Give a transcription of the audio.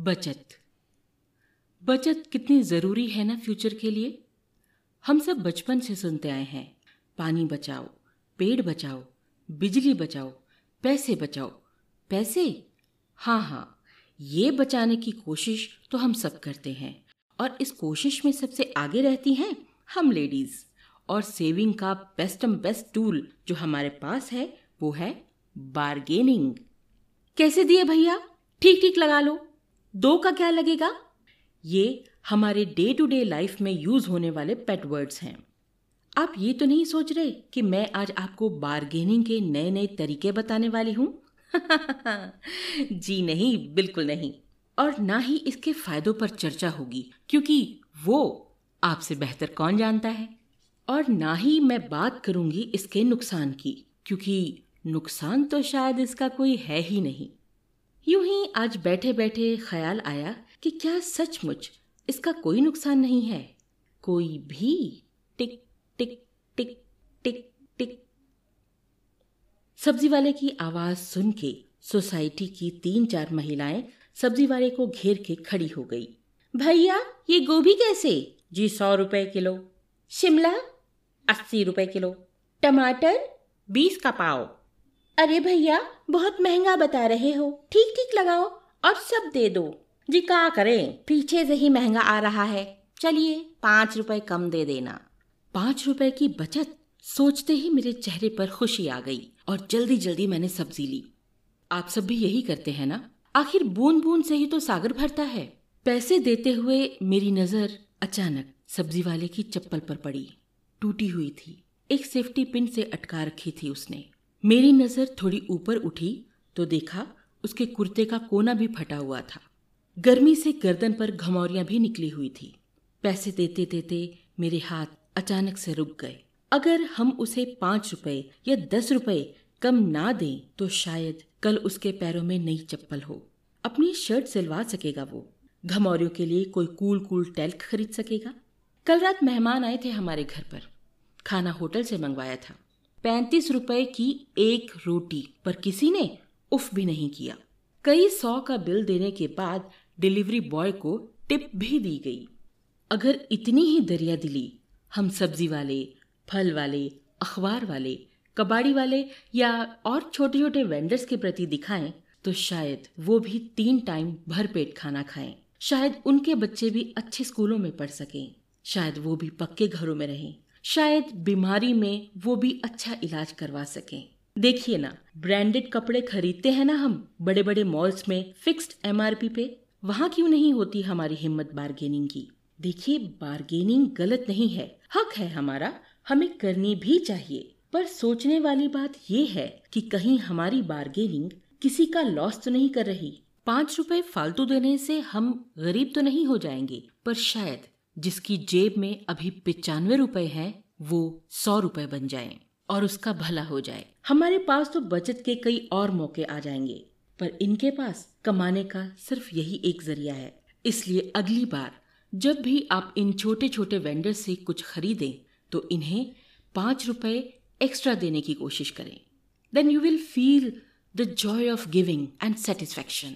बचत। बचत कितनी ज़रूरी है ना फ्यूचर के लिए? हम सब बचपन से सुनते आए हैं। पानी बचाओ, पेड़ बचाओ, बिजली बचाओ, पैसे बचाओ। पैसे? हाँ हाँ। ये बचाने की कोशिश तो हम सब करते हैं। और इस कोशिश में सबसे आगे रहती हैं हम लेडीज़। और सेविंग का बेस्ट एम बेस्ट टूल जो हमारे पास है, वो है बार्गेनिंग। कैसे दिए भैया? ठीक ठीक लगा लो। दो का क्या लगेगा? ये हमारे डे टू डे लाइफ में यूज़ होने वाले पेट वर्ड्स हैं। आप ये तो नहीं सोच रहे कि मैं आज आपको बार्गेनिंग के नए नए तरीके बताने वाली हूँ? जी नहीं, बिल्कुल नहीं। और ना ही इसके फायदों पर चर्चा होगी, क्योंकि वो आपसे बेहतर कौन जानता है? और ना ही मैं बात करूँगी इसके नुकसान की, क्योंकि नुकसान तो शायद इसका कोई है ही नहीं। यूँ ही आज बैठे बैठे ख्याल आया कि क्या सचमुच इसका कोई नुकसान नहीं है। कोई भी टिक टिक टिक टिक टिक। सब्ज़ी वाले की आवाज़ सुन के सोसाइटी की तीन चार महिलाएँ सब्ज़ी वाले को घेर के खड़ी हो गई। भैया, ये गोभी कैसे? जी, सौ रुपए किलो। शिमला, अस्सी रुपए किलो। टमाटर, बीस का पाव। अरे भैया, बहुत महँगा बता रहे हो। ठीक ठीक लगाओ और सब दे दो। जी क्या करें? पीछे से ही महँगा आ रहा है। चलिए, पाँच रुपए कम दे देना। पाँच रुपए की बचत सोचते ही मेरे चेहरे पर खुशी आ गई और जल्दी जल्दी मैंने सब्ज़ी ली। आप सब भी यही करते हैं ना? आखिर बूंद बूंद से ही तो सागर भरता है। पैसे देते हुए मेरी नज़र अचानक सब्ज़ी वाले की चप्पल पर पड़ी। टूटी हुई थी। एक सेफ्टी पिन से अटका रखी थी उसने। मेरी नज़र थोड़ी ऊपर उठी तो देखा उसके कुर्ते का कोना भी फटा हुआ था। गर्मी से गर्दन पर घमौरियाँ भी निकली हुई थी। पैसे देते देते मेरे हाथ अचानक से रुक गए। अगर हम उसे पाँच रुपए या दस रुपए कम ना दें तो शायद कल उसके पैरों में नई चप्पल हो। अपनी शर्ट सिलवा सकेगा वो। घमौरियों के लिए कोई कूल कूल टेल्क खरीद सकेगा। कल रात मेहमान आए थे हमारे घर पर। खाना होटल से मंगवाया था। पैंतीस रुपए की एक रोटी, पर किसी ने उफ भी नहीं किया। कई सौ का बिल देने के बाद डिलीवरी बॉय को टिप भी दी गई। अगर इतनी ही दरिया दिली, हम सब्ज़ी वाले, फल वाले, अखबार वाले, कबाड़ी वाले या और छोटे छोटे वेंडर्स के प्रति दिखाएँ तो शायद वो भी तीन टाइम भर पेट खाना खाएँ। शायद उनके बच्चे भी अच्छे स्कूलों में पढ़ सकें। शायद वो भी पक्के घरों में रहें। शायद बीमारी में वो भी अच्छा इलाज करवा सकें। देखिए ना, ब्रांडेड कपड़े खरीदते हैं ना हम बड़े बड़े मॉल्स में फिक्स्ड एमआरपी पे। वहाँ क्यों नहीं होती हमारी हिम्मत बार्गेनिंग की? देखिए, बार्गेनिंग गलत नहीं है। हक है हमारा, हमें करनी भी चाहिए। पर सोचने वाली बात ये है कि कहीं हमारी बार्गेनिंग किसी का लॉस तो नहीं कर रही। पाँच रुपए फालतू देने से हम गरीब तो नहीं हो जाएँगे। पर शायद जिसकी जेब में अभी पिचानवे रुपए है, वो सौ रुपए बन जाए और उसका भला हो जाए। हमारे पास तो बचत के कई और मौके आ जाएँगे, पर इनके पास कमाने का सिर्फ़ यही एक ज़रिया है। इसलिए अगली बार जब भी आप इन छोटे छोटे वेंडर से कुछ खरीदें तो इन्हें पाँच रुपए एक्स्ट्रा देने की कोशिश करें। Then you will feel the joy of giving and satisfaction